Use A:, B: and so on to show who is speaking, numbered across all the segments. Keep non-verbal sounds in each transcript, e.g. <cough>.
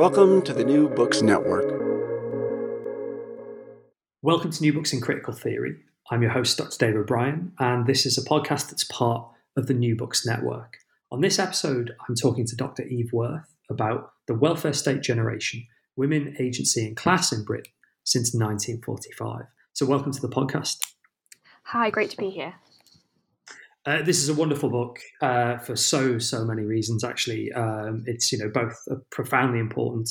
A: Welcome to the New Books Network.
B: Welcome to New Books in Critical Theory. I'm your host, Dr. David O'Brien, and this is a podcast that's part of the New Books Network. On this episode, I'm talking to Dr. Eve Worth about the welfare state generation, women, agency, and class in Britain since 1945. So, welcome to the podcast.
C: Hi, great to be here.
B: Uh, this is a wonderful book uh, for so so many reasons. Actually, um, it's you know both a profoundly important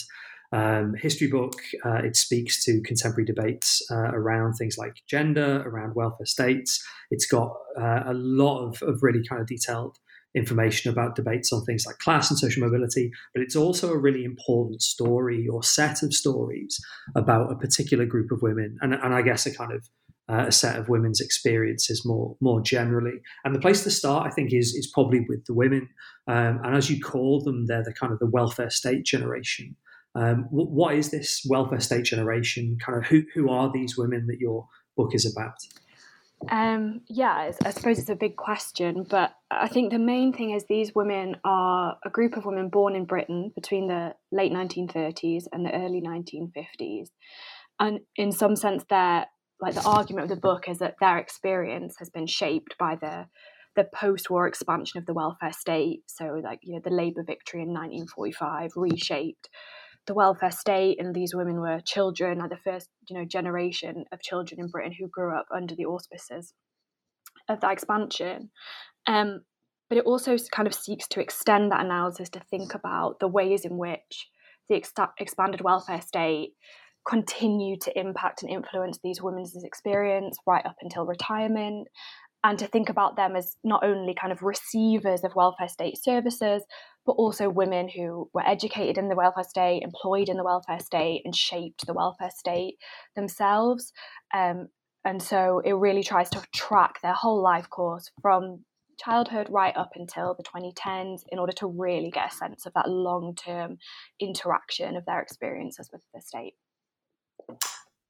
B: um, history book. Uh, it speaks to contemporary debates uh, around things like gender, around welfare states. It's got uh, a lot of, of really kind of detailed information about debates on things like class and social mobility, but it's also a really important story or set of stories about a particular group of women, and, and I guess a kind of uh, a set of women's experiences more more generally. And the place to start, I think, is is probably with the women. Um, and as you call them, they're the kind of the welfare state generation. Um, what, what is this welfare state generation? Kind of who who are these women that your book is about?
C: Um, yeah, I suppose it's a big question, but I think the main thing is these women are a group of women born in Britain between the late 1930s and the early 1950s. And in some sense, they're like the argument of the book is that their experience has been shaped by the the post-war expansion of the welfare state. So, like you know, the Labour victory in 1945 reshaped the welfare state, and these women were children, like the first you know generation of children in Britain who grew up under the auspices of that expansion. Um, but it also kind of seeks to extend that analysis to think about the ways in which the ex- expanded welfare state continue to impact and influence these women's experience right up until retirement. And to think about them as not only kind of receivers of welfare state services but also women who were educated in the welfare state employed in the welfare state and shaped the welfare state themselves. Um, and so it really tries to track their whole life course from childhood right up until the 2010s in order to really get a sense of that long term interaction of their experiences with the state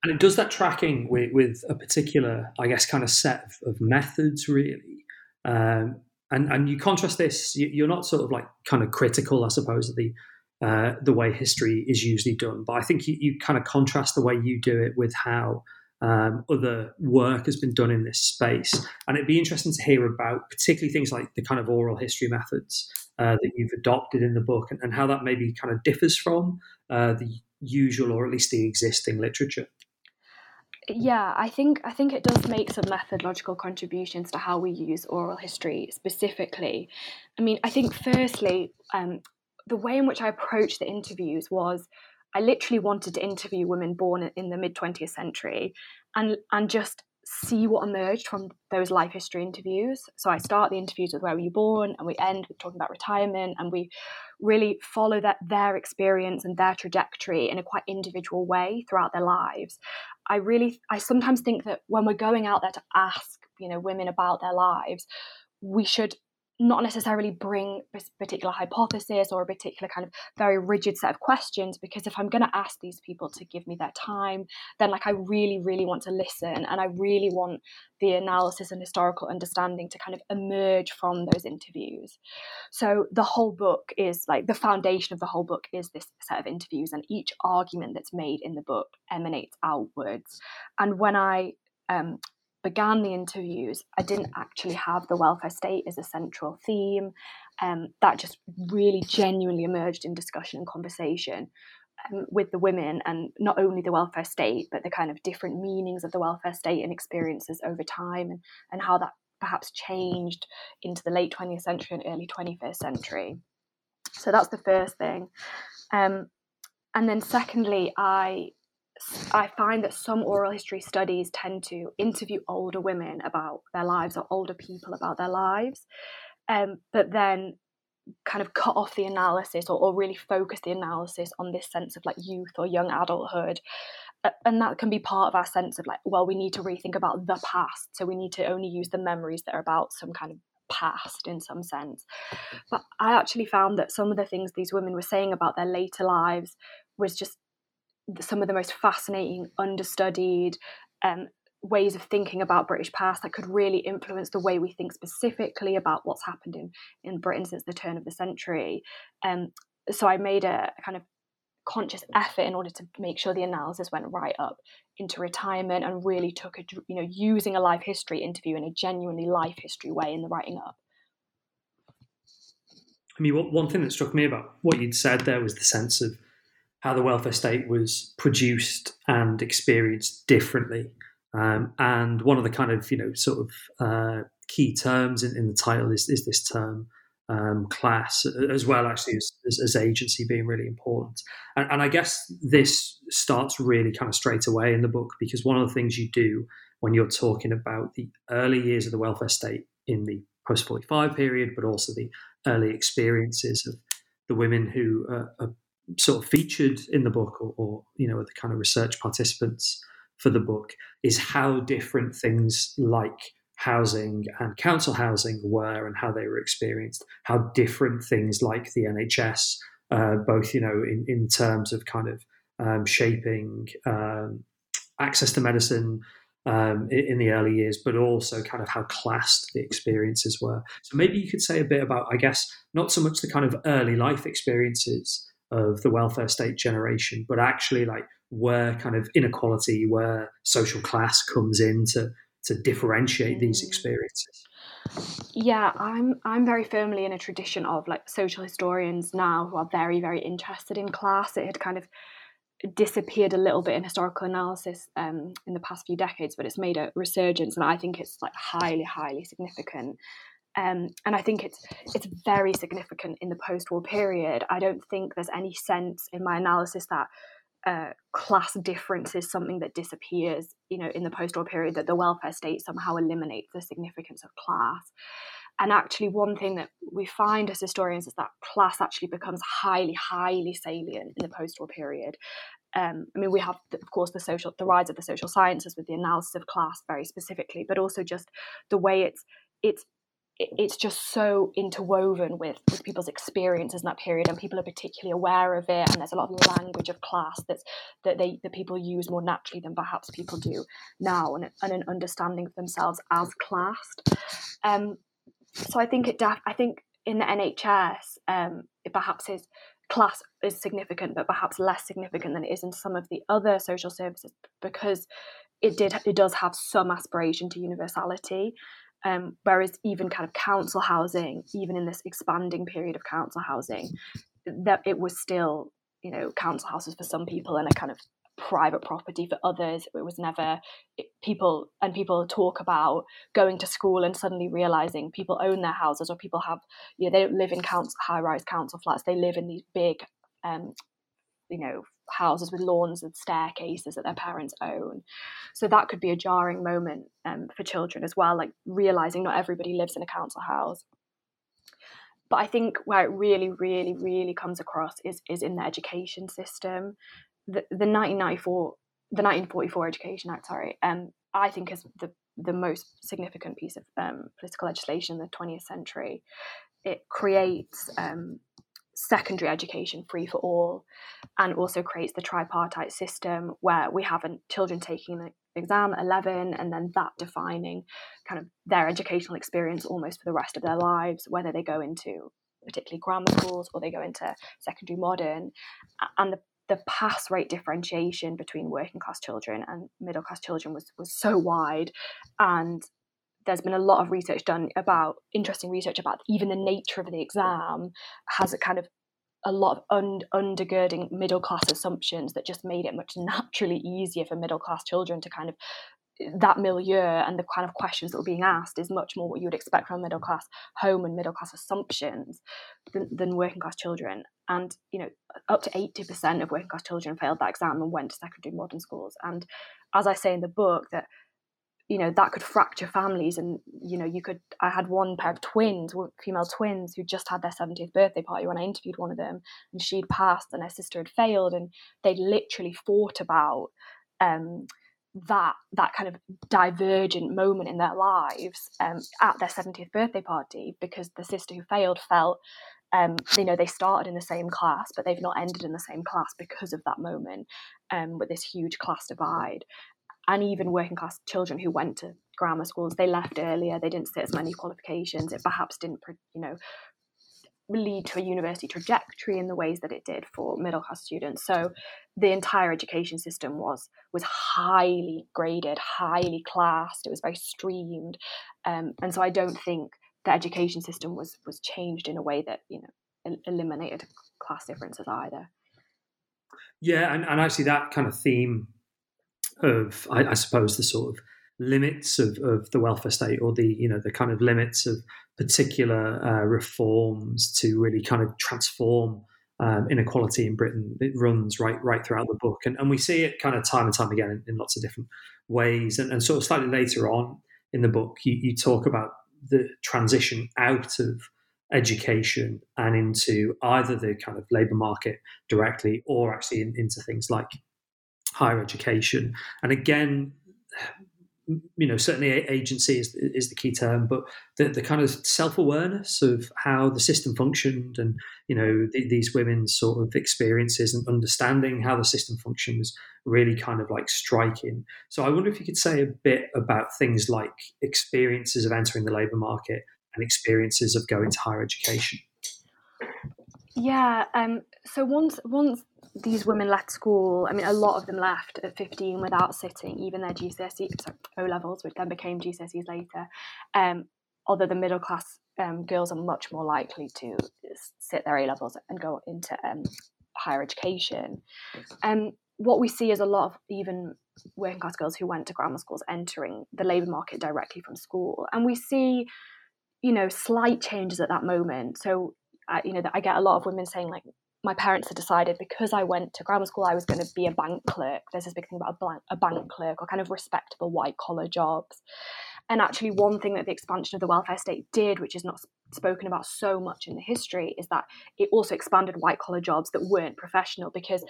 B: and it does that tracking with, with a particular, I guess, kind of set of, of methods, really. Um, and and you contrast this, you, are not sort of like kind of critical, I suppose, of the uh, the way history is usually done. But I think you, you kind of contrast the way you do it with how um, other work has been done in this space. And it'd be interesting to hear about particularly things like the kind of oral history methods uh, that you've adopted in the book and, and, how that maybe kind of differs from uh, the usual or at least the existing literature
C: yeah i think i think it does make some methodological contributions to how we use oral history specifically i mean i think firstly um, the way in which i approached the interviews was i literally wanted to interview women born in the mid 20th century and and just see what emerged from those life history interviews. So I start the interviews with where were you born, and we end with talking about retirement, and we really follow that their experience and their trajectory in a quite individual way throughout their lives. I really, I sometimes think that when we're going out there to ask, you know, women about their lives, we should not necessarily bring a particular hypothesis or a particular kind of very rigid set of questions because if i'm going to ask these people to give me their time then like i really really want to listen and i really want the analysis and historical understanding to kind of emerge from those interviews. So the whole book is like the foundation of the whole book is this set of interviews and each argument that's made in the book emanates outwards. And when i um, began the interviews, I didn't actually have the welfare state as a central theme. Um, that just really genuinely emerged in discussion and conversation um, with the women, and not only the welfare state, but the kind of different meanings of the welfare state and experiences over time, and, and how that perhaps changed into the late 20th century and early 21st century. So that's the first thing. Um, and then, secondly, I I find that some oral history studies tend to interview older women about their lives or older people about their lives, um, but then kind of cut off the analysis or, or, really focus the analysis on this sense of like youth or young adulthood. And that can be part of our sense of like, well, we need to rethink about the past. So we need to only use the memories that are about some kind of past in some sense. But I actually found that some of the things these women were saying about their later lives was just some of the most fascinating, understudied um, ways of thinking about British past that could really influence the way we think specifically about what's happened in, in Britain since the turn of the century. Um, so I made a kind of conscious effort in order to make sure the analysis went right up into retirement and really took a you know using a life history interview in a genuinely life history way in the writing up.
B: I mean, one thing that struck me about what you'd said there was the sense of how the welfare state was produced and experienced differently. Um, and one of the kind of you know sort of uh, key terms in, in, the title is, is this term um, class, as well actually as, as, as, agency being really important. And, and I guess this starts really kind of straight away in the book because one of the things you do when you're talking about the early years of the welfare state in the post 45 period, but also the early experiences of the women who are sort of featured in the book or, or you know the kind of research participants for the book is how different things like housing and council housing were and how they were experienced how different things like the nhs uh, both you know in, in terms of kind of um, shaping um, access to medicine um, in, in, the early years, but also kind of how classed the experiences were. So maybe you could say a bit about, I guess, not so much the kind of early life experiences, of the welfare state generation, but actually like where kind of inequality, where social class comes in to to differentiate these mm. experiences.
C: Yeah, I'm I'm very firmly in a tradition of like social historians now who are very very interested in class. It had kind of disappeared a little bit in historical analysis um, in the past few decades, but it's made a resurgence, and I think it's like highly highly significant. Um, and I think it's it's very significant in the post-war period. I don't think there's any sense in my analysis that uh, class difference is something that disappears, you know, in the post-war period. That the welfare state somehow eliminates the significance of class. And actually, one thing that we find as historians is that class actually becomes highly, highly salient in the post-war period. Um, I mean, we have, of course, the social, the rise of the social sciences with the analysis of class very specifically, but also just the way it's it's it's just so interwoven with, with people's experiences in that period and people are particularly aware of it and there's a lot of language of class that's that they that people use more naturally than perhaps people do now and, and an understanding of themselves as classed. Um, so i think it def- i think in the nhs um, it perhaps is class is significant but perhaps less significant than it is in some of the other social services because it did it does have some aspiration to universality um, whereas even kind of council housing, even in this expanding period of council housing, that it was still, you know, council houses for some people and a kind of private property for others. It was never it, people, and people talk about going to school and suddenly realizing people own their houses or people have, you know, they don't live in council, high rise council flats. They live in these big, um, you know, houses with lawns and staircases that their parents own. So that could be a jarring moment um, for children as well, like realizing not everybody lives in a council house. But I think where it really, really, really comes across is is in the education system. The, the 1994, the 1944 Education Act, sorry, um, I think is the the most significant piece of um, political legislation in the 20th century. It creates um, secondary education free for all and also creates the tripartite system where we have children taking the exam at 11 and then that defining kind of their educational experience almost for the rest of their lives whether they go into particularly grammar schools or they go into secondary modern. And the the pass rate differentiation between working class children and middle class children was was so wide and there's been a lot of research done about interesting research about even the nature of the exam has a kind of a lot of un- undergirding middle class assumptions that just made it much <laughs> naturally easier for middle class children to kind of that milieu and the kind of questions that were being asked is much more what you would expect from middle class home and middle class assumptions than, than working class children. And you know, up to eighty percent of working class children failed that exam and went to secondary modern schools. And as I say in the book, that you know that could fracture families and you know you could i had one pair of twins female twins who just had their 70th birthday party when i interviewed one of them and she'd passed and her sister had failed and they literally fought about um, that that kind of divergent moment in their lives um, at their 70th birthday party because the sister who failed felt um, you know they started in the same class but they've not ended in the same class because of that moment um, with this huge class divide and even working class children who went to grammar schools they left earlier they didn't sit as many qualifications it perhaps didn't you know lead to a university trajectory in the ways that it did for middle class students. So the entire education system was was highly graded highly classed it was very streamed um, and so i don't think the education system was was changed in a way that you know eliminated class differences either.
B: Yeah and, and actually that kind of theme of, I, I suppose, the sort of limits of, of the welfare state or the you know the kind of limits of particular uh, reforms to really kind of transform um, inequality in Britain. It runs right right throughout the book, and, and we see it kind of time and time again in, in lots of different ways. And, and, sort of slightly later on in the book, you, you talk about the transition out of education and into either the kind of labour market directly or actually in, into things like higher education. And again, you know, certainly agency is, is the key term, but the, the kind of self awareness of how the system functioned and, you know, the, these women's sort of experiences and understanding how the system functioned was really kind of like striking. So I wonder if you could say a bit about things like experiences of entering the labour market and experiences of going to higher education.
C: Yeah. Um, so once once these women left school. I mean, a lot of them left at 15 without sitting even their GCSE, O levels, which then became GCSEs later. Um, although the middle class um, girls are much more likely to sit their A levels and go into um, higher education. Um, what we see is a lot of even working class girls who went to grammar schools entering the labour market directly from school, and we see, you know, slight changes at that moment. So, uh, you know, I get a lot of women saying like, my parents had decided because I went to grammar school, I was going to be a bank clerk. There's this big thing about a, blank, a bank clerk or kind of respectable white collar jobs. And actually, one thing that the expansion of the welfare state did, which is not spoken about so much in the history, is that it also expanded white collar jobs that weren't professional because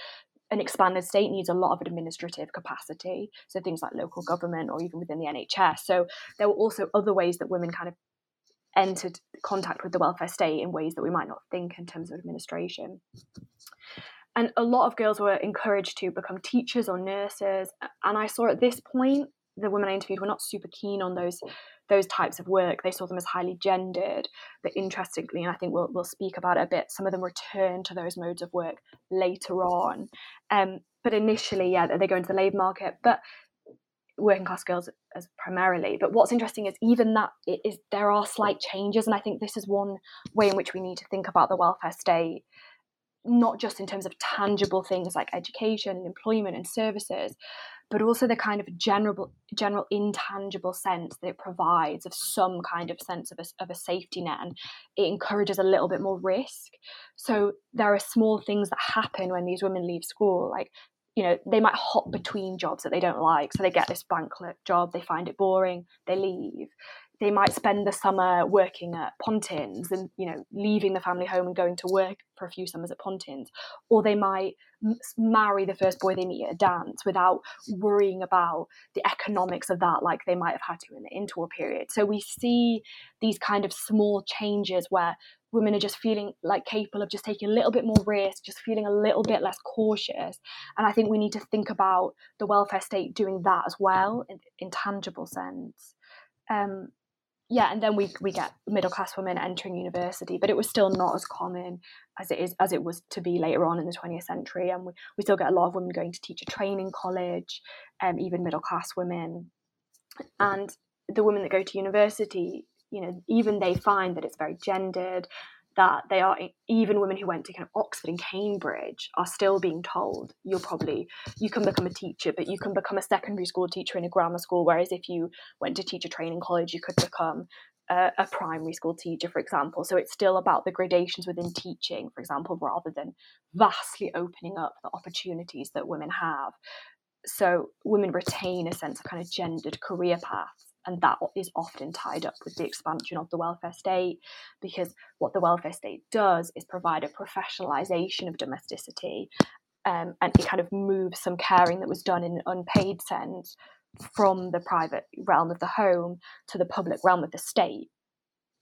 C: an expanded state needs a lot of administrative capacity. So things like local government or even within the NHS. So there were also other ways that women kind of entered contact with the welfare state in ways that we might not think in terms of administration. And a lot of girls were encouraged to become teachers or nurses. And I saw at this point, the women I interviewed were not super keen on those those types of work. They saw them as highly gendered. But interestingly, and I think we'll, we'll speak about it a bit, some of them return to those modes of work later on. Um, but initially, yeah, they go into the labour market. But working class girls as primarily. But what's interesting is even that is there are slight changes, and I think this is one way in which we need to think about the welfare state, not just in terms of tangible things like education and employment and services, but also the kind of general general intangible sense that it provides of some kind of sense of a, of a safety net and it encourages a little bit more risk so there are small things that happen when these women leave school like you know they might hop mm. between jobs that they don't like. So they get this bank clerk job they find it boring they leave. They might spend the summer working at Pontins and you know leaving the family home and going to work for a few summers at Pontins, or they might marry the first boy they meet at a dance without worrying about the economics of that, like they might have had to in the interwar period. So we see these kind of small changes where women are just feeling like capable of just taking a little bit more risk, just feeling a little bit less cautious. And I think we need to think about the welfare state doing that as well in, in tangible sense. Um, yeah, and then we we get middle class women entering university, but it was still not as common as it is as it was to be later on in the 20th century. And we, we still get a lot of women going to teacher training college, um, even middle class women. And the women that go to university, you know, even they find that it's very gendered, that they are even women who went to kind of Oxford and Cambridge are still being told you're probably you can become a teacher, but you can become a secondary school teacher in a grammar school. Whereas if you went to teacher training college, you could become a, a primary school teacher, for example. So it's still about the gradations within teaching, for example, rather than vastly opening up the opportunities that women have. So women retain a sense of kind of gendered career paths and that is often tied up with the expansion of the welfare state because what the welfare state does is provide a professionalization of domesticity um, and it kind of moves some caring that was done in an unpaid sense from the private realm of the home to the public realm of the state.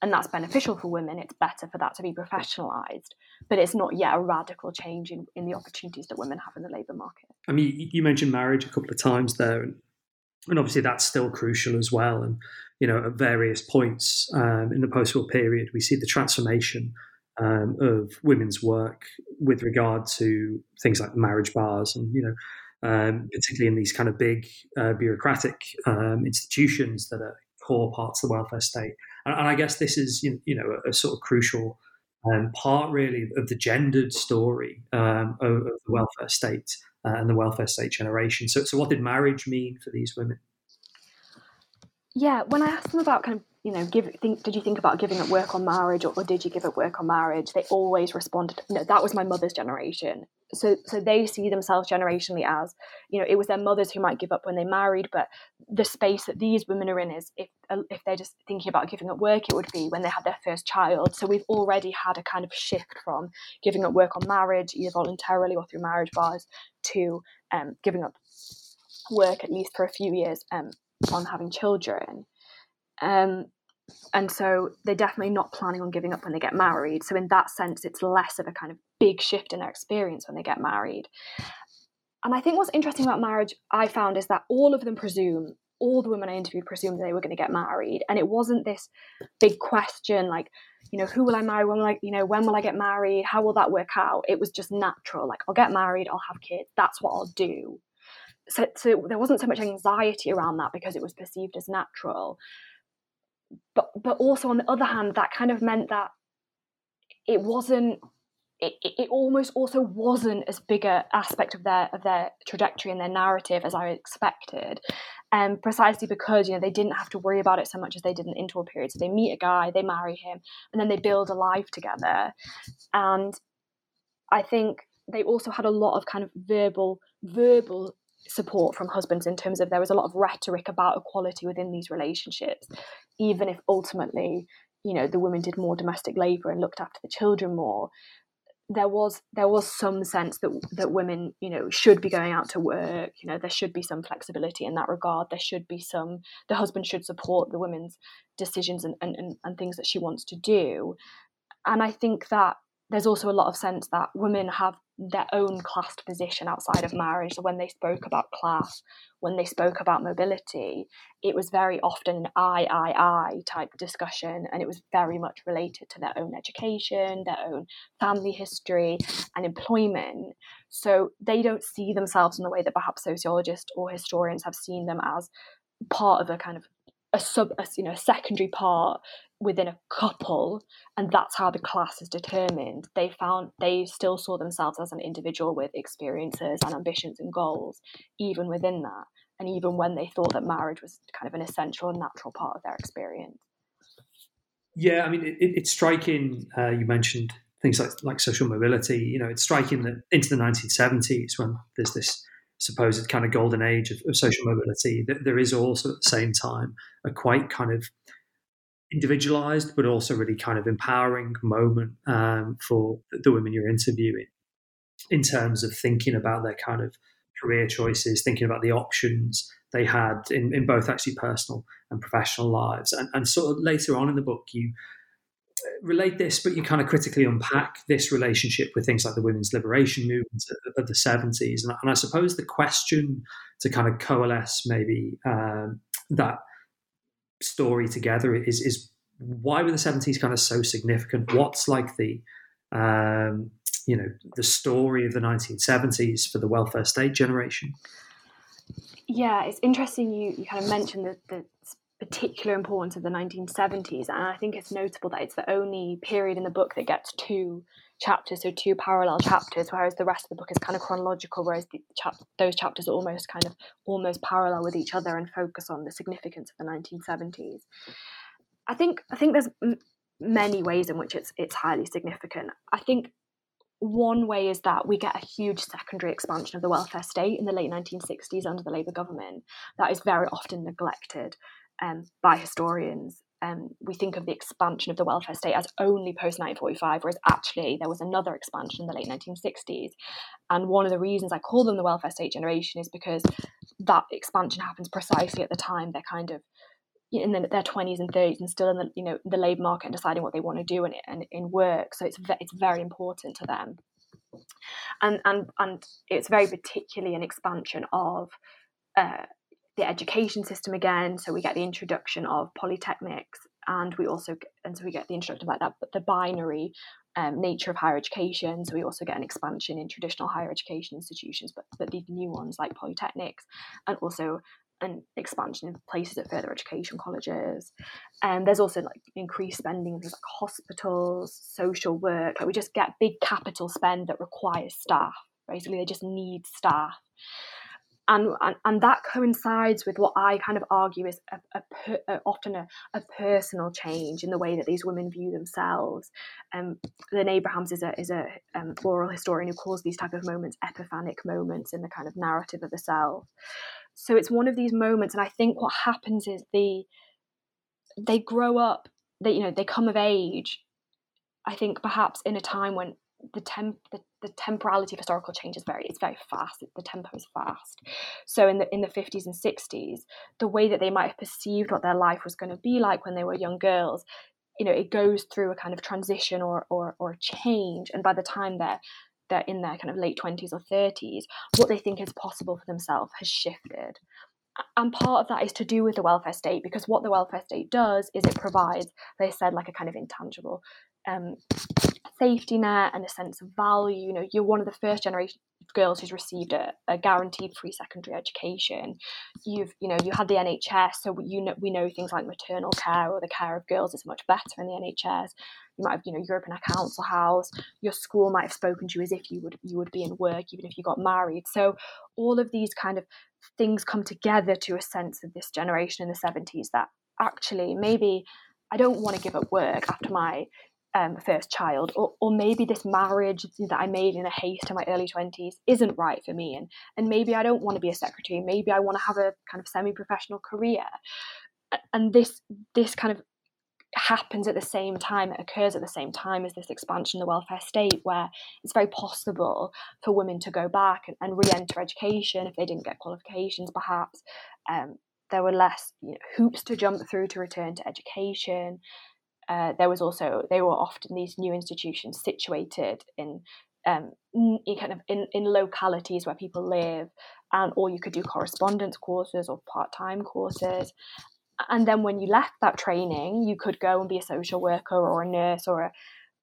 C: And that's beneficial for women it's better for that to be professionalized but it's not yet a radical change in, in the opportunities that women have in the labor market.
B: I mean you mentioned marriage a couple of times there and and obviously that's still crucial as well. And you know, at various points um, in the post-war period, we see the transformation um, of women's work with regard to things like marriage bars, and you know, um, particularly in these kind of big uh, bureaucratic um, institutions that are core parts of the welfare state. And, and I guess this is you know a, a sort of crucial um, part really of the gendered story um, of, of, the welfare state uh, and the welfare state generation. So, so what did marriage mean for these women?
C: Yeah, when I asked them about kind of you know, give think, did you think about giving up work on marriage, or, or did you give up work on marriage? They always responded, no, that was my mother's generation. So, so they see themselves generationally as, you know, it was their mothers who might give up when they married, but the space that these women are in is, if if they're just thinking about giving up work, it would be when they had their first child. So we've already had a kind of shift from giving up work on marriage, either voluntarily or through marriage bars, to um, giving up work at least for a few years um, on having children. Um, and so they're definitely not planning on giving up when they get married. So in that sense, it's less of a kind of big shift in their experience when they get married. And I think what's interesting about marriage, I found, is that all of them presume, all the women I interviewed presumed they were going to get married, and it wasn't this big question like, you know, who will I marry? When will I, you know, when will I get married? How will that work out? It was just natural. Like, I'll get married, I'll have kids. That's what I'll do. So, so there wasn't so much anxiety around that because it was perceived as natural but but also on the other hand, that kind of meant that it wasn't. It, it almost also wasn't as big a aspect of their of their trajectory and their narrative as I expected, um, precisely because you know they didn't have to worry about it so much as they did in the interwar period. So they meet a guy, they marry him, and then they build a life together. And I think they also had a lot of kind of verbal verbal support from husbands in terms of there was a lot of rhetoric about equality within these relationships, even if ultimately, you know, the women did more domestic labour and looked after the children more. There was there was some sense that that women, you know, should be going out to work. You know, there should be some flexibility in that regard. There should be some. The husband should support the women's decisions and and, and, and things that she wants to do. And I think that there's also a lot of sense that women have their own classed position outside of marriage. So when they spoke about class, when they spoke about mobility, it was very often an I, I, I type discussion, and it was very much related to their own education, their own family history, and employment. So they don't see themselves in the way that perhaps sociologists or historians have seen them as part of a kind of a sub, a, you know, a secondary part within a couple and that's how the class is determined. They found they still saw themselves as an individual with experiences and ambitions and goals even within that and even when they thought that marriage was kind of an essential and natural part of their experience.
B: Yeah i mean it, it's striking uh, you mentioned things like like social mobility. You know it's striking that into the 1970s when there's this supposed kind of golden age of, of social mobility that there is also at the same time a quite kind of individualized, but also really kind of empowering moment um, for the women you're interviewing in terms of thinking about their kind of career choices, thinking about the options they had in, in both actually personal and professional lives. And, and sort of later on in the book, you relate this, but you kind of critically unpack this relationship with things like the women's liberation movement of the 70s. And, and I suppose the question to kind of coalesce maybe um, that story together is, is why were the 70s kind of so significant? What's like the um, you know the story of the 1970s for the welfare state generation?
C: Yeah, it's interesting. You you kind of mentioned the, the particular importance of the 1970s, and I think it's notable that it's the only period in the book that gets two chapters, so two parallel chapters, whereas the rest of the book is kind of chronological, whereas chap- those chapters are almost kind of almost parallel with each other and focus on the significance of the 1970s. I think I think there's m- many ways in which it's it's highly significant. I think one way is that we get a huge secondary expansion of the welfare state in the late 1960s under the Labour government that is very often neglected um, by historians. Um, we think of the expansion of the welfare state as only post 1945, whereas actually there was another expansion in the late 1960s. And one of the reasons I call them the welfare state generation is because that expansion happens precisely at the time they're kind of in their 20s and 30s and still in the you know the labor market and deciding what they want to do in, in, in work so it's ve- it's very important to them and and and it's very particularly an expansion of uh, the education system again so we get the introduction of polytechnics and we also and so we get the introduction like that but the binary um, nature of higher education so we also get an expansion in traditional higher education institutions but but these new ones like polytechnics and also an expansion of places at further education colleges. And um, there's also like increased spending in things like hospitals, social work. Like we just get big capital spend that requires staff. Basically, they just need staff. And, and, and that coincides with what I kind of argue is a, a, a, often a, a personal change in the way that these women view themselves. Um, Lynn Abrams is a is a um, oral historian who calls these type of moments epiphanic moments in the kind of narrative of the self so it's one of these moments and i think what happens is the they grow up they you know they come of age i think perhaps in a time when the temp the, the temporality of historical change is very it's very fast the tempo is fast so in the in the 50s and 60s the way that they might have perceived what their life was going to be like when they were young girls you know it goes through a kind of transition or or or change and by the time they're they're in their kind of late 20s or 30s, what they think is possible for themselves has shifted. And part of that is to do with the welfare state because what the welfare state does is it provides, they said, like a kind of intangible um, safety net and a sense of value. You know, you're one of the first generation girls who's received a, a guaranteed free secondary education. You've, you know, you had the NHS, so you know we know things like maternal care or the care of girls is much better in the NHS. You might have, you know, you're up in a council house. Your school might have spoken to you as if you would you would be in work, even if you got married. So all of these kind of things come together to a sense of this generation in the 70s that actually maybe I don't want to give up work after my um, first child, or, or maybe this marriage that I made in a haste in my early 20s isn't right for me. And, and maybe I don't want to be a secretary. Maybe I want to have a kind of semi professional career. And this, this kind of happens at the same time, it occurs at the same time as this expansion of the welfare state, where it's very possible for women to go back and, and re enter education if they didn't get qualifications, perhaps. Um, there were less you know, hoops to jump through to return to education uh, there was also they were often these new institutions situated in um, in kind of in, in localities where people live, and or you could do correspondence courses or part time courses. And then when you left that training, you could go and be a social worker or a nurse or a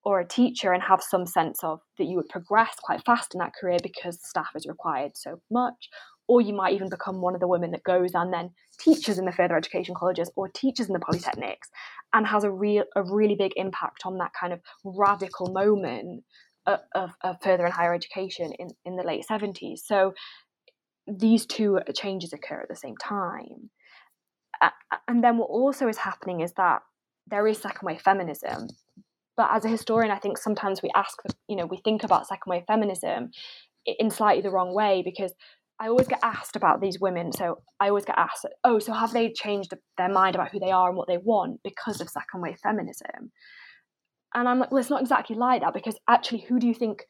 C: or a teacher and have some sense of that you would progress quite fast in that career because staff is required so much or you might even become one of the women that goes and then teaches in the further education colleges or teaches in the polytechnics and has a real a really big impact on that kind of radical moment of, of, further and higher education in, in the late 70s so these two changes occur at the same time. And then what also is happening is that there is second wave feminism. But as a historian i think sometimes we ask you know we think about second wave feminism in slightly the wrong way because I always get asked about these women. So I always get asked, oh, so have they changed their mind about who they are and what they want because of second wave feminism? And I'm like, well, it's not exactly like that because actually, who do you think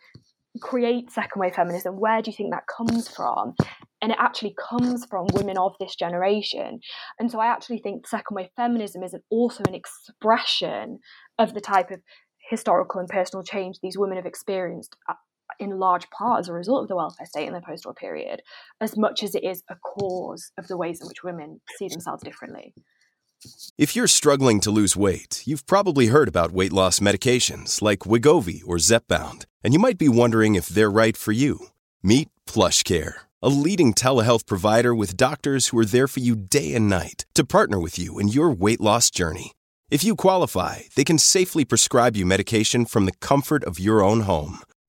C: creates second wave feminism? Where do you think that comes from? And it actually comes from women of this generation. And so I actually think second wave feminism is also an expression of the type of historical and personal change these women have experienced uh, in large part as a result of the welfare state in the post war period, as much as it is a cause of the ways in which women see themselves differently.
D: If you're struggling to lose weight, you've probably heard about weight loss medications like Wegovy or Zepbound, and you might be wondering if they're right for you. Meet PlushCare, a leading telehealth provider with doctors who are there for you day and night to partner with you in your weight loss journey. If you qualify, they can safely prescribe you medication from the comfort of your own home.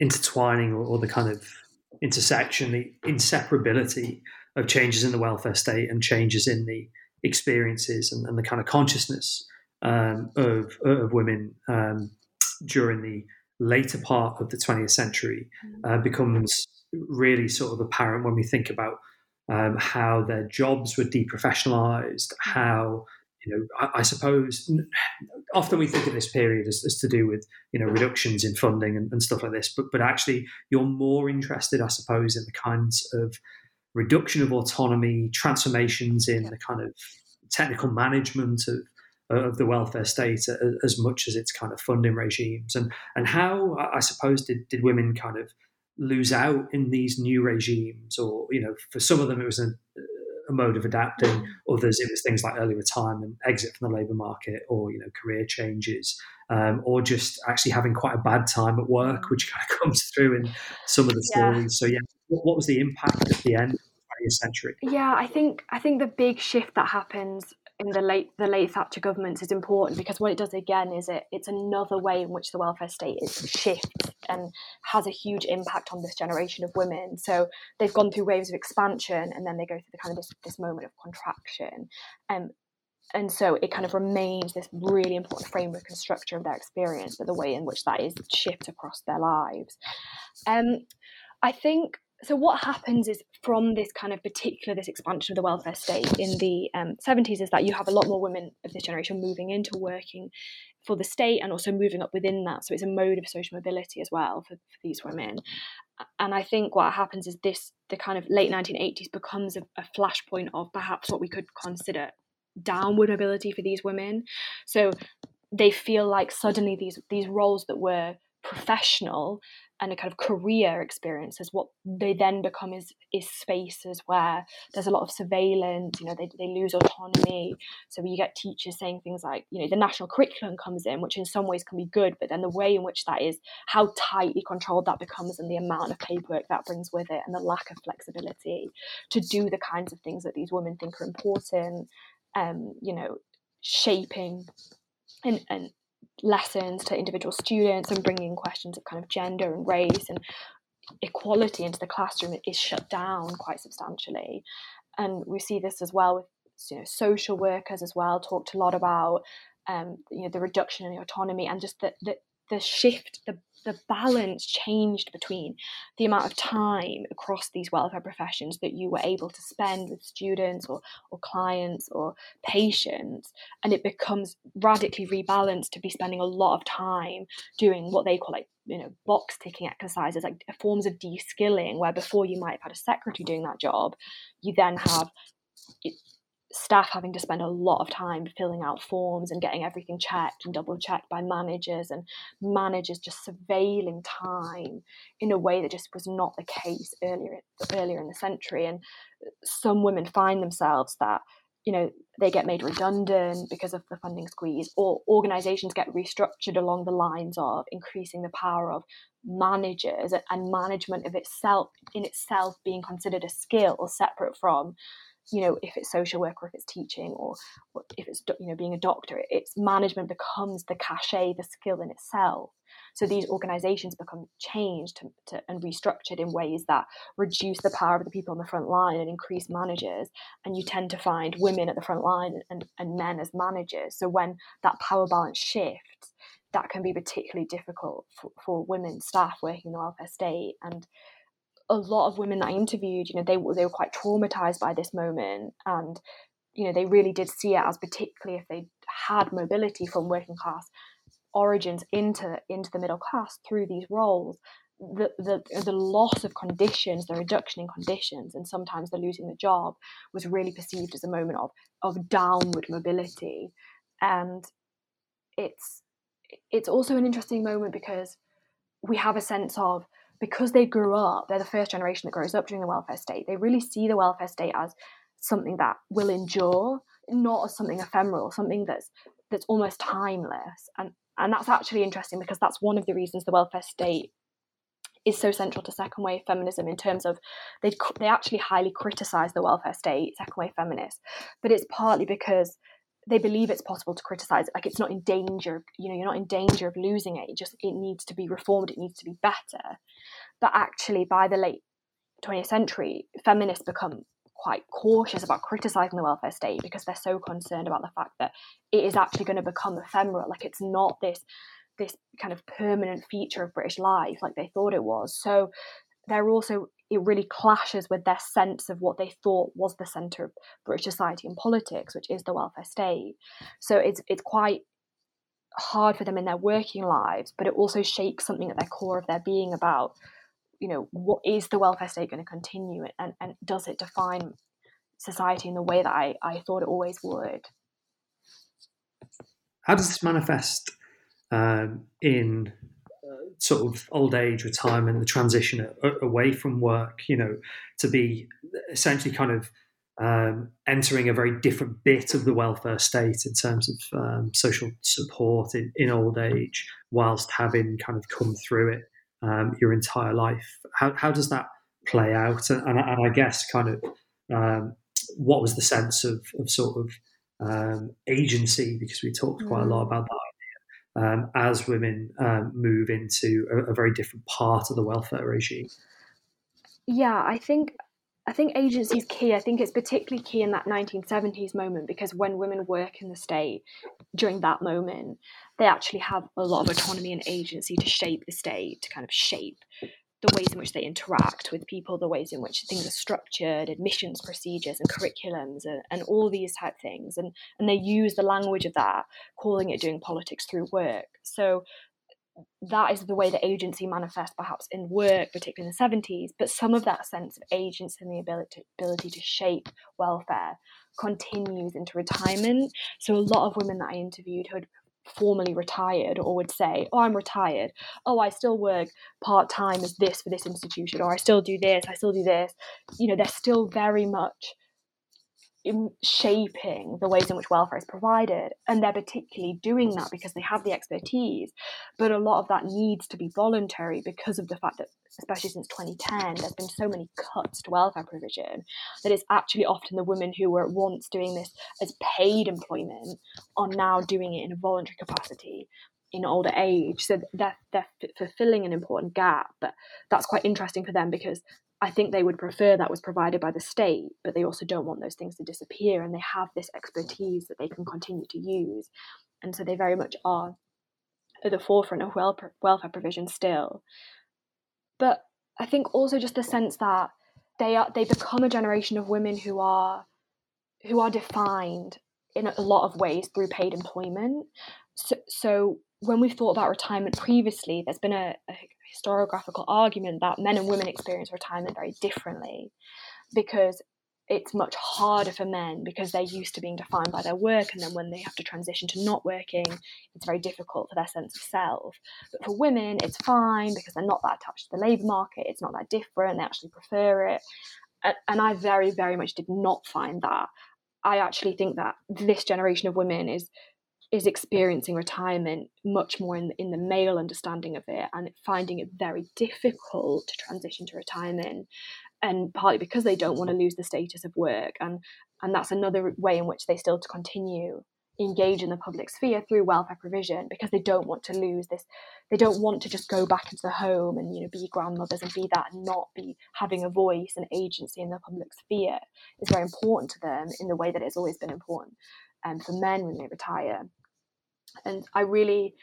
B: intertwining or, or the kind of intersection, the inseparability of changes in the welfare state and changes in the experiences and, and the kind of consciousness um, of, of women um, during the later part of the 20th century uh, becomes really sort of apparent when we think about um, how their jobs were deprofessionalized, how you know, I, I, suppose often we think of this period as, as, to do with you know reductions in funding and, and, stuff like this, but but actually you're more interested, I suppose, in the kinds of reduction of autonomy, transformations in the kind of technical management of of the welfare state as much as its kind of funding regimes. And and how I suppose did, did women kind of lose out in these new regimes or you know for some of them it was a a mode of adapting. Others, it was things like early retirement, exit from the labour market, or you know career changes, um, or just actually having quite a bad time at work, which kind of <laughs> comes through in some of the stories. Yeah. So yeah, what, what was the impact at the end of the 20th century?
C: Yeah, I think I think the big shift that happens in the late the late Thatcher governments is important because what it does again is it it's another way in which the welfare state is shifts and has a huge impact on this generation of women. So they've gone through waves of expansion and then they go through the kind of this, this moment of contraction. Um, and so it kind of remains this really important framework and structure of their experience, but the way in which that is shifts across their lives. Um, I think so what happens is from this kind of particular this expansion of the welfare state in the um, 70s is that you have a lot more women of this generation moving into working for the state and also moving up within that. So it's a mode of social mobility as well for, for these women. And i think what happens is this the kind of late 1980s becomes a, a flashpoint of perhaps what we could consider downward mobility for these women. So they feel like suddenly these these roles that were professional and a kind of career experience is what they then become is is spaces where there's a lot of surveillance you know they, they lose autonomy. So you get teachers saying things like you know the national curriculum comes in which in some ways can be good but then the way in which that is how tightly controlled that becomes and the amount of paperwork that brings with it and the lack of flexibility to do the kinds of things that these women think are important um you know shaping and, and lessons to individual students and bringing questions of kind of gender and race and equality into the classroom is shut down quite substantially. And we see this as well with you know social workers as well talked a lot about um, you know the reduction in autonomy and just the, the the shift, the the balance changed between the amount of time across these welfare professions that you were able to spend with students or, or clients or patients and it becomes radically rebalanced to be spending a lot of time doing what they call like you know box ticking exercises like forms of de-skilling where before you might have had a secretary doing that job you then have staff having to spend a lot of time filling out forms and getting everything checked and double checked by managers and managers just surveilling time in a way that just was not the case earlier earlier in the century. And some women find themselves that you know they get made redundant because of the funding squeeze or organizations get restructured along the lines of increasing the power of managers and management of itself in itself being considered a skill separate from you know if it's social work or if it's teaching or, if it's you know being a doctor it's management becomes the cachet the skill in itself. So these organizations become changed to, to, and restructured in ways that reduce the power of the people on the front line and increase managers. And you tend to find women at the front line and, and men as managers. So when that power balance shifts that can be particularly difficult for, for women staff working in the welfare state and a lot of women that I interviewed, you know, they they were quite traumatized by this moment, and you know, they really did see it as particularly if they had mobility from working class origins into into the middle class through these roles. The, the the loss of conditions, the reduction in conditions, and sometimes the losing the job was really perceived as a moment of of downward mobility, and it's it's also an interesting moment because we have a sense of because they grew up, they're the first generation that grows up during the welfare state. They really see the welfare state as something that will endure, not as something ephemeral, something that's that's almost timeless. And and that's actually interesting because that's one of the reasons the welfare state is so central to second wave feminism in terms of they they actually highly criticize the welfare state, second wave feminists, but it's partly because they believe it's possible to criticize it. Like it's not in danger you know you're not in danger of losing it, it just it needs to be reformed. It needs to be better. But actually by the late 20th century feminists become quite cautious about criticizing the welfare state because they're so concerned about the fact that it is actually going to become ephemeral. Like it's not this this kind of permanent feature of british life like they thought it was. So they're also it really clashes with their sense of what they thought was the center of British society and politics, which is the welfare state. So it's it's quite hard for them in their working lives, but it also shakes something at their core of their being about, you know, what is the welfare state going to continue and, and does it define society in the way that I, I thought it always would?
B: How does this manifest um, in sort of old age retirement, the transition away from work, you know, to be essentially kind of um, entering a very different bit of the welfare state in terms of um, social support in, in, old age, whilst having kind of come through it um, your entire life. How, how does that play out? And, and, and I guess kind of um, what was the sense of, of sort of um, agency? Because we talked quite a lot mm. about that um, as women um, move into a, a, very different part of the welfare regime.
C: Yeah, I think I think agency is key. I think it's particularly key in that 1970s moment because when women work in the state during that moment, they actually have a lot of autonomy and agency to shape the state, to kind of shape the ways in which they interact with people, the ways in which things are structured, admissions procedures and curriculums, and, and all these type things. And, and they use the language of that, calling it doing politics through work. So that is the way that agency manifests perhaps in work, particularly in the 70s, but some of that sense of agency and the ability, ability to shape welfare continues into retirement. So a lot of women that I interviewed who had formally retired or would say, Oh, I'm retired. Oh, I still work part time as this for this institution, or I still do this, I still do this. You know, they're still very much shaping the ways in which welfare is provided. And they're particularly doing that because they have the expertise. But a lot of that needs to be voluntary because of the fact that, especially since 2010, there's been so many cuts to welfare provision that it's actually often the women who were once doing this as paid employment are now doing it in a voluntary capacity in older age. So they're, they're fulfilling an important gap. But that's quite interesting for them because I think they would prefer that was provided by the state, but they also don't want those things to disappear and they have this expertise that they can continue to use. And so they very much are at the forefront of welfare provision still. But I think also just the sense that they are they become a generation of women who are who are defined in a lot of ways through paid employment. So, so when we've thought about retirement previously, there's been a, a historiographical argument that men and women experience retirement very differently because it's much harder for men because they're used to being defined by their work and then when they have to transition to not working it's very difficult for their sense of self. But for women it's fine because they're not that attached to the labour market it's not that different they actually prefer it. And i very very much did not find that. I actually think that this generation of women is is experiencing retirement much more in, in the male understanding of it and finding it very difficult to transition to retirement and partly because they don't want to lose the status of work and and that's another way in which they still to continue engage in the public sphere through welfare provision because they don't want to lose this they don't want to just go back into the home and you know be grandmothers and be that and not be having a voice and agency in the public sphere is very important to them in the way that it's always been important um, for men when they retire and i really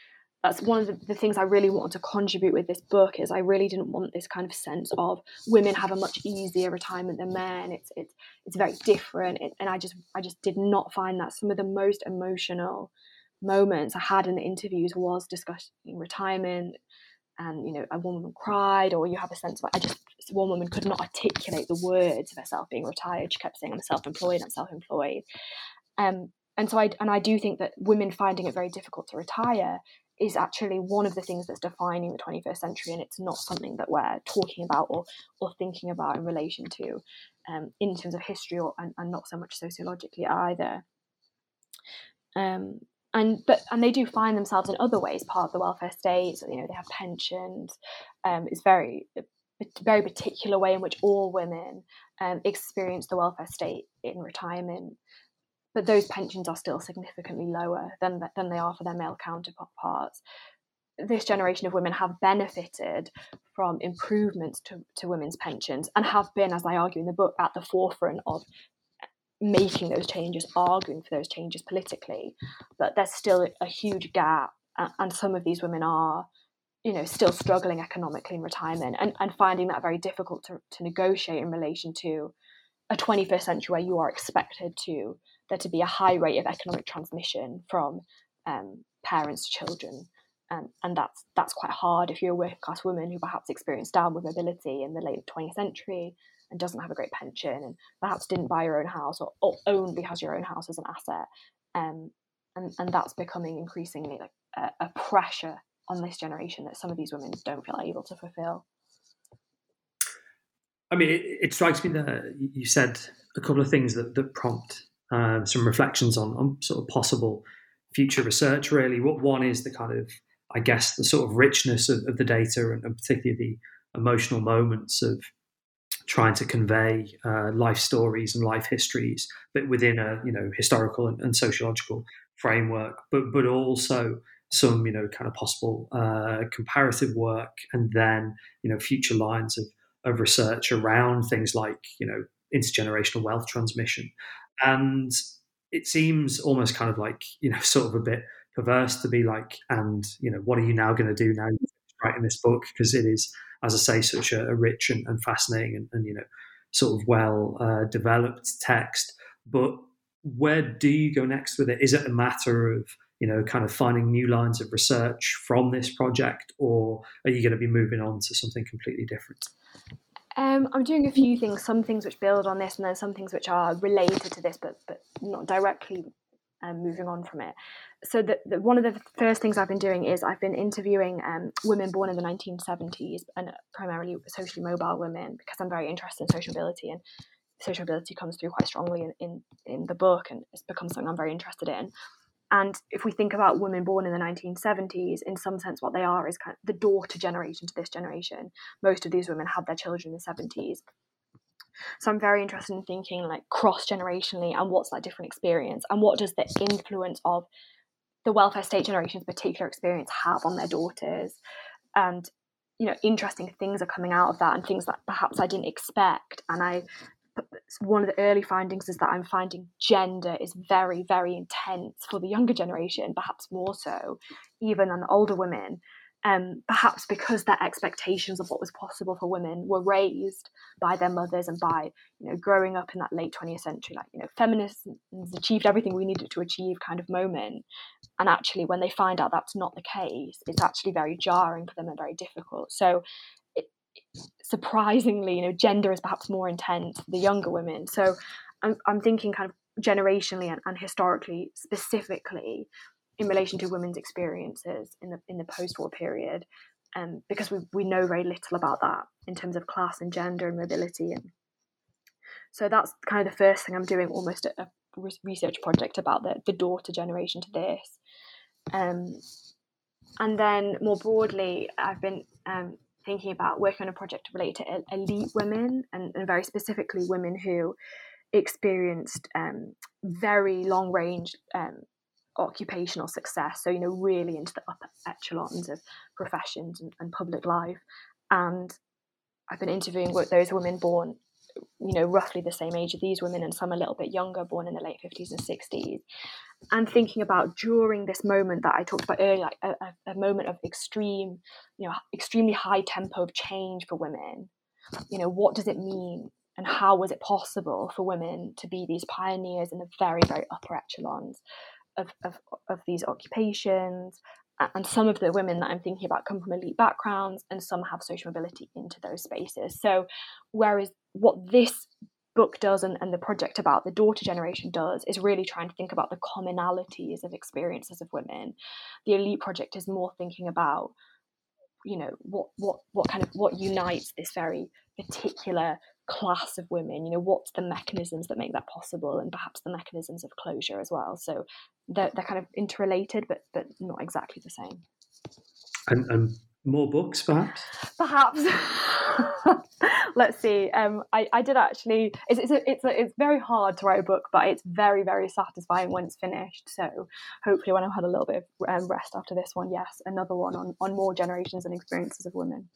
C: that's one of the, the, things I really wanted to contribute with this book is I really didn't want this kind of sense of women have a much easier retirement than men. It's it's it's very different, it, and I just I just did not find that some of the most emotional moments I had in the interviews was discussing retirement, and you know a woman cried, or you have a sense of I just one woman could not articulate the words of herself being retired. She kept saying I'm self-employed, I'm self-employed. Um, and so I and I do think that women finding it very difficult to retire is actually one of the things that's defining the 21st century and it's not something that we're talking about or, or thinking about in relation to um, in terms of history or, and, and not so much sociologically either. Um, and but and they do find themselves in other ways part of the welfare state so, you know they have pensions um, it's very a very particular way in which all women um, experience the welfare state in retirement but those pensions are still significantly lower than than they are for their male counterparts. This generation of women have benefited from improvements to, to women's pensions and have been, as I argue in the book, at the forefront of making those changes, arguing for those changes politically. But there's still a huge gap, and some of these women are, you know, still struggling economically in retirement and, and finding that very difficult to, to negotiate in relation to a 21st century where you are expected to there to be a high rate of economic transmission from um, parents to children. Um, and that's that's quite hard if you're a working class woman who perhaps experienced downward mobility in the late 20th century and doesn't have a great pension and perhaps didn't buy your own house or, or only has your own house as an asset. Um, and, and that's becoming increasingly like a, a pressure on this generation that some of these women don't feel able to fulfill.
B: I mean, it, it, strikes me that you said a couple of things that, that prompt uh, some reflections on, on sort of possible future research. Really, what one is the kind of, I guess, the sort of richness of, of the data and, and, particularly the emotional moments of trying to convey uh, life stories and life histories, but within a you know historical and, and sociological framework, but but also some you know kind of possible uh, comparative work and then you know future lines of of research around things like you know intergenerational wealth transmission and it seems almost kind of like you know <laughs> sort of a bit perverse to be like and you know what are you now going to do now writing this book? Because it is as i say such a, a rich and, and fascinating and, and, you know sort of well uh, developed text. But where do you go next with it? Is it a matter of you know kind of finding new lines of research from this project or are you going to be moving on to something completely different
C: um, I'm doing a few things, some things which build on this, and then some things which are related to this, but but not directly um, moving on from it. So the, the, one of the first things I've been doing is I've been interviewing um, women born in the 1970s and primarily socially mobile women because I'm very interested in social mobility and social mobility comes through quite strongly in, in, in the book and it's become something I'm very interested in. And if we think about women born in the 1970s, in some sense, what they are is kind of the daughter generation to this generation. Most of these women had their children in the 70s. So I'm very interested in thinking like cross generationally and what's that different experience and what does the influence of the welfare state generation's particular experience have on their daughters. And you know, interesting things are coming out of that and things that perhaps I didn't expect. And I one of the early findings is that I'm finding gender is very, very intense for the younger generation, perhaps more so even than the older women. Um, perhaps because their expectations of what was possible for women were raised by their mothers and by you know growing up in that late 20th century like you know feminists achieved everything we needed to achieve kind of moment and actually when they find out that's not the case it's actually very jarring for them and very difficult so surprisingly, you know, gender is perhaps more intense for the younger women. So I'm, I'm thinking kind of generationally and, and historically, specifically in relation to women's experiences in the in the post-war period, um, because we, we know very little about that in terms of class and gender and mobility. And so that's kind of the first thing I'm doing, almost a, a research project about the, the daughter generation to this. Um, and then more broadly, I've been um, thinking about working on a project related to elite women and, and very specifically women who experienced um, very long range um, occupational success. So, you know, really into the upper echelons of professions and, and public life. And I've been interviewing those women born you know roughly the same age of these women and some a little bit younger born in the late 50s and 60s and thinking about during this moment that i talked about earlier like a, a, moment of extreme you know extremely high tempo of change for women. You know what does it mean and how was it possible for women to be these pioneers in the very very upper echelons of, of, of these occupations? And some of the women that I'm thinking about come from elite backgrounds, and some have social mobility into those spaces. So, whereas what this book does and, and the project about the daughter generation does is really trying to think about the commonalities of experiences of women. The elite project is more thinking about, you know, what what what kind of what unites this very particular class of women you know what's the mechanisms that make that possible and perhaps the mechanisms of closure as well so they're, they're kind of interrelated but but not exactly the same
B: and, and more books perhaps?
C: Perhaps. <laughs> Let's see. Um, I, I did actually it's it's, a, it's, a, it's very hard to write a book but it's very very satisfying when it's finished. So hopefully when i've had a little bit of um, rest after this one yes another one on, on more generations and experiences of women